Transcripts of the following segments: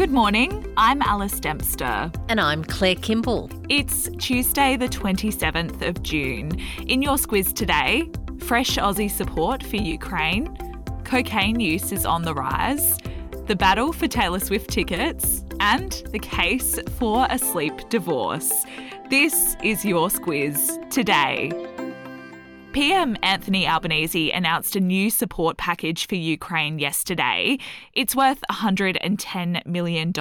Good morning, I'm Alice Dempster. And I'm Claire Kimball. It's Tuesday, the 27th of June. In your squiz today, fresh Aussie support for Ukraine, cocaine use is on the rise, the battle for Taylor Swift tickets, and the case for a sleep divorce. This is your squiz today. PM Anthony Albanese announced a new support package for Ukraine yesterday. It's worth $110 million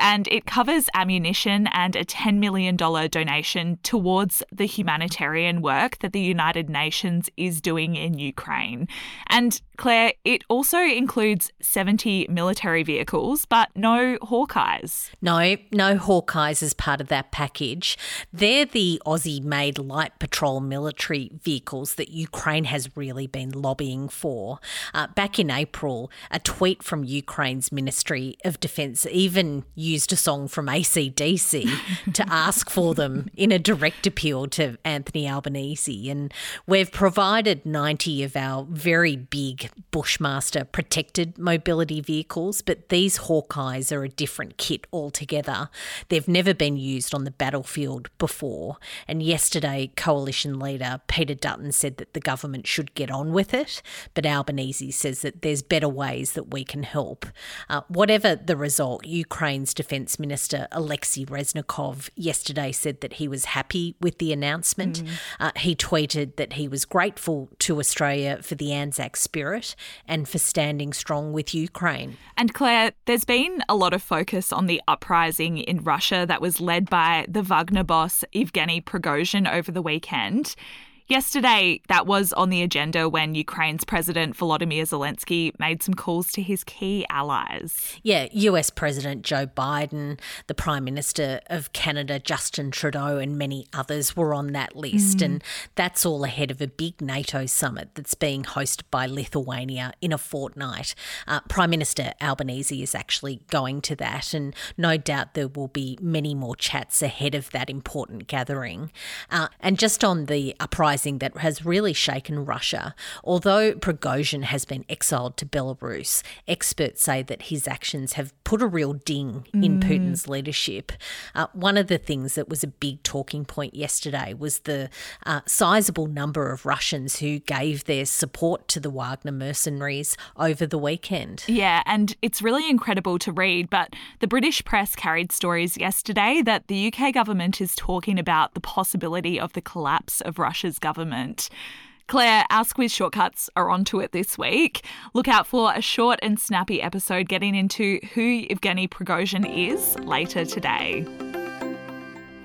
and it covers ammunition and a $10 million donation towards the humanitarian work that the United Nations is doing in Ukraine. And Claire, it also includes 70 military vehicles, but no Hawkeis. No, no Hawkeis as part of that package. They're the Aussie made light patrol military vehicles that Ukraine has really been lobbying for. Uh, back in April, a tweet from Ukraine's Ministry of Defence even used a song from ACDC to ask for them in a direct appeal to Anthony Albanese. And we've provided 90 of our very big Bushmaster protected mobility vehicles, but these Hawkeis are a different kit altogether. They've never been used on the battlefield before. And yesterday, Coalition leader Peter Dutton said that the government should get on with it, but Albanese says that there's better ways that we can help. Uh, whatever the result, Ukraine's Defence Minister Alexei Reznikov yesterday said that he was happy with the announcement. Mm. Uh, he tweeted that he was grateful to Australia for the Anzac spirit spirit and for standing strong with Ukraine. And Claire, there's been a lot of focus on the uprising in Russia that was led by the Wagner boss Evgeny Prigozhin over the weekend. Yesterday, that was on the agenda when Ukraine's President Volodymyr Zelensky made some calls to his key allies. Yeah, US President Joe Biden, the Prime Minister of Canada, Justin Trudeau, and many others were on that list. Mm. And that's all ahead of a big NATO summit that's being hosted by Lithuania in a fortnight. Uh, Prime Minister Albanese is actually going to that, and no doubt there will be many more chats ahead of that important gathering. Uh, and just on the uprising, uprising that has really shaken Russia. Although Prigozhin has been exiled to Belarus, experts say that his actions have put a real ding in mm. Putin's leadership. Uh, one of the things that was a big talking point yesterday was the uh, sizable number of Russians who gave their support to the Wagner mercenaries over the weekend. Yeah, and it's really incredible to read, but the British press carried stories yesterday that the UK government is talking about the possibility of the collapse of Russia's government. Claire, our squiz shortcuts are onto it this week. Look out for a short and snappy episode getting into who Evgeny Prigozhin is later today.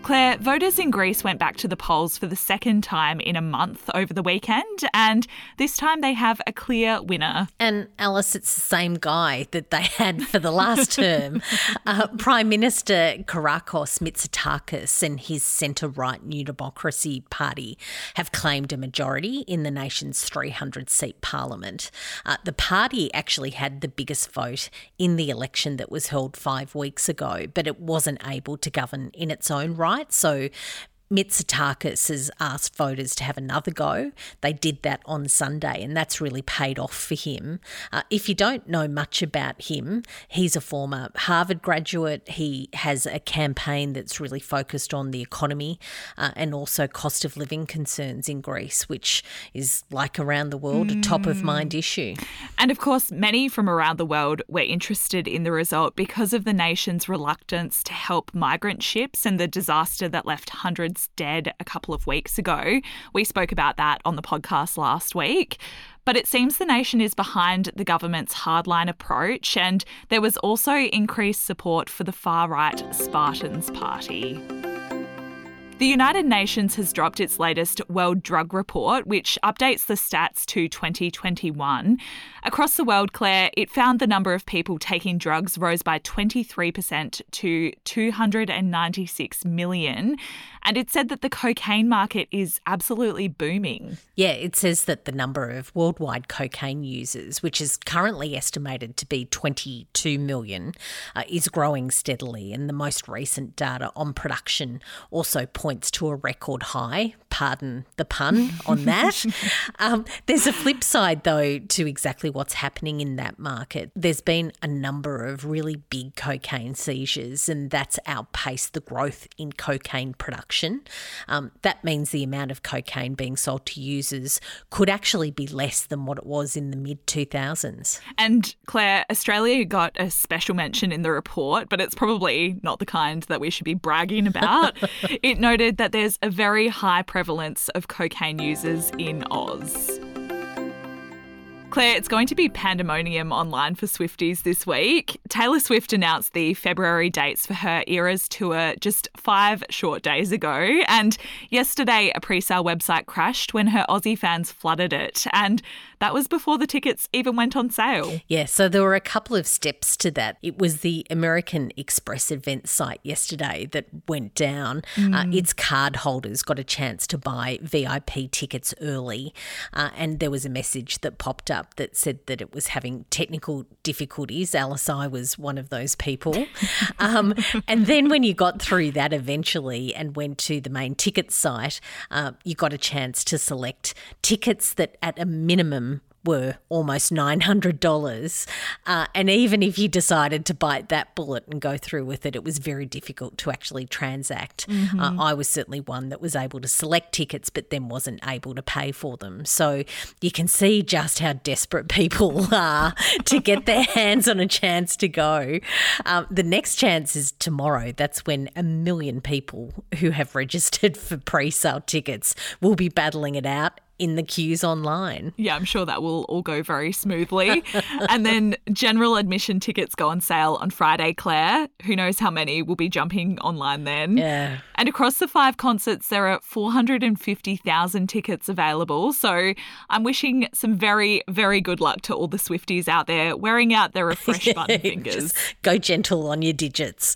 Claire, voters in Greece went back to the polls for the second time in a month over the weekend, and this time they have a clear winner. And Alice, it's the same guy that they had for the last term. Uh, Prime Minister Kyriakos Mitsotakis and his centre right New Democracy Party have claimed a majority in the nation's 300 seat parliament. Uh, the party actually had the biggest vote in the election that was held five weeks ago, but it wasn't able to govern in its own right right. So Mitsotakis has asked voters to have another go. They did that on Sunday, and that's really paid off for him. Uh, if you don't know much about him, he's a former Harvard graduate. He has a campaign that's really focused on the economy uh, and also cost of living concerns in Greece, which is like around the world mm. a top of mind issue. And of course, many from around the world were interested in the result because of the nation's reluctance to help migrant ships and the disaster that left hundreds dead a couple of weeks ago. We spoke about that on the podcast last week. But it seems the nation is behind the government's hardline approach, and there was also increased support for the far right Spartans Party. The United Nations has dropped its latest World Drug Report, which updates the stats to 2021. Across the world, Claire, it found the number of people taking drugs rose by 23% to 296 million. And it said that the cocaine market is absolutely booming. Yeah, it says that the number of worldwide cocaine users, which is currently estimated to be 22 million, uh, is growing steadily. And the most recent data on production also points to a record high. Pardon the pun on that. um, there's a flip side, though, to exactly what's happening in that market. There's been a number of really big cocaine seizures, and that's outpaced the growth in cocaine production. Um, that means the amount of cocaine being sold to users could actually be less than what it was in the mid 2000s. And Claire, Australia got a special mention in the report, but it's probably not the kind that we should be bragging about. it noted that there's a very high prevalence of cocaine users in Oz. Claire, it's going to be pandemonium online for Swifties this week. Taylor Swift announced the February dates for her Eras tour just five short days ago. And yesterday, a pre sale website crashed when her Aussie fans flooded it. And that was before the tickets even went on sale. Yeah, so there were a couple of steps to that. It was the American Express event site yesterday that went down. Mm. Uh, its card holders got a chance to buy VIP tickets early. Uh, and there was a message that popped up that said that it was having technical difficulties. Alice was one of those people. um, and then when you got through that eventually and went to the main ticket site, uh, you got a chance to select tickets that at a minimum were almost $900. Uh, and even if you decided to bite that bullet and go through with it, it was very difficult to actually transact. Mm-hmm. Uh, I was certainly one that was able to select tickets, but then wasn't able to pay for them. So you can see just how desperate people are to get their hands on a chance to go. Um, the next chance is tomorrow. That's when a million people who have registered for pre sale tickets will be battling it out in the queues online. Yeah, I'm sure that will all go very smoothly. and then general admission tickets go on sale on Friday, Claire. Who knows how many will be jumping online then? Yeah. And across the five concerts, there are 450,000 tickets available. So I'm wishing some very, very good luck to all the Swifties out there wearing out their refresh button fingers. Just go gentle on your digits.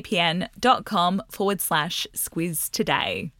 nordvpn.com forward slash squiz today.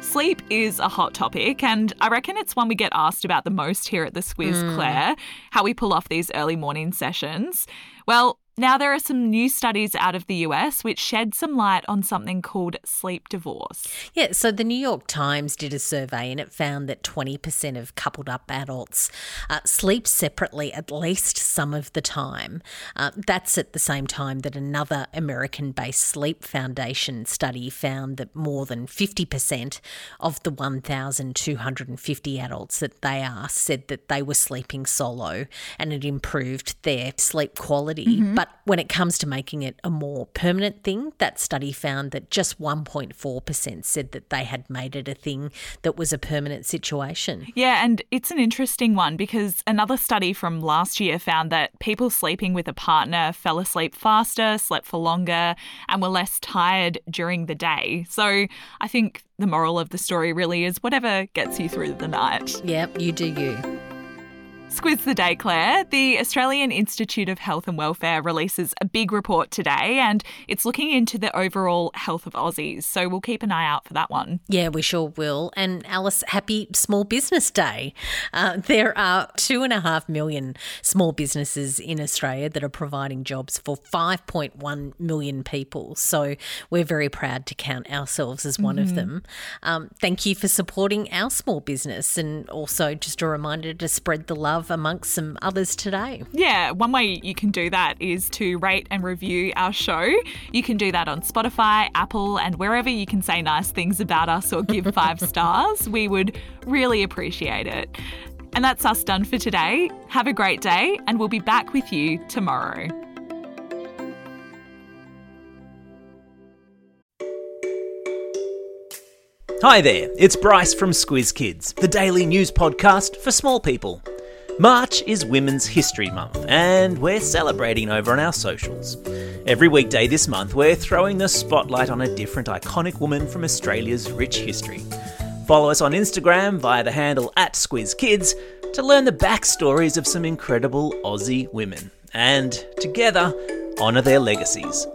Sleep is a hot topic, and I reckon it's one we get asked about the most here at the Squiz, mm. Claire, how we pull off these early morning sessions. Well, now, there are some new studies out of the US which shed some light on something called sleep divorce. Yeah, so the New York Times did a survey and it found that 20% of coupled up adults uh, sleep separately at least some of the time. Uh, that's at the same time that another American based sleep foundation study found that more than 50% of the 1,250 adults that they asked said that they were sleeping solo and it improved their sleep quality. Mm-hmm. But but when it comes to making it a more permanent thing, that study found that just 1.4% said that they had made it a thing that was a permanent situation. Yeah, and it's an interesting one because another study from last year found that people sleeping with a partner fell asleep faster, slept for longer, and were less tired during the day. So I think the moral of the story really is whatever gets you through the night. Yep, you do you. Squiz the day, Claire. The Australian Institute of Health and Welfare releases a big report today and it's looking into the overall health of Aussies. So we'll keep an eye out for that one. Yeah, we sure will. And Alice, happy Small Business Day. Uh, there are two and a half million small businesses in Australia that are providing jobs for 5.1 million people. So we're very proud to count ourselves as one mm-hmm. of them. Um, thank you for supporting our small business and also just a reminder to spread the love love amongst some others today. Yeah, one way you can do that is to rate and review our show. You can do that on Spotify, Apple, and wherever you can say nice things about us or give five stars. We would really appreciate it. And that's us done for today. Have a great day, and we'll be back with you tomorrow. Hi there, it's Bryce from Squiz Kids, the daily news podcast for small people. March is Women's History Month, and we're celebrating over on our socials. Every weekday this month, we're throwing the spotlight on a different iconic woman from Australia's rich history. Follow us on Instagram via the handle at SquizKids to learn the backstories of some incredible Aussie women, and together, honour their legacies.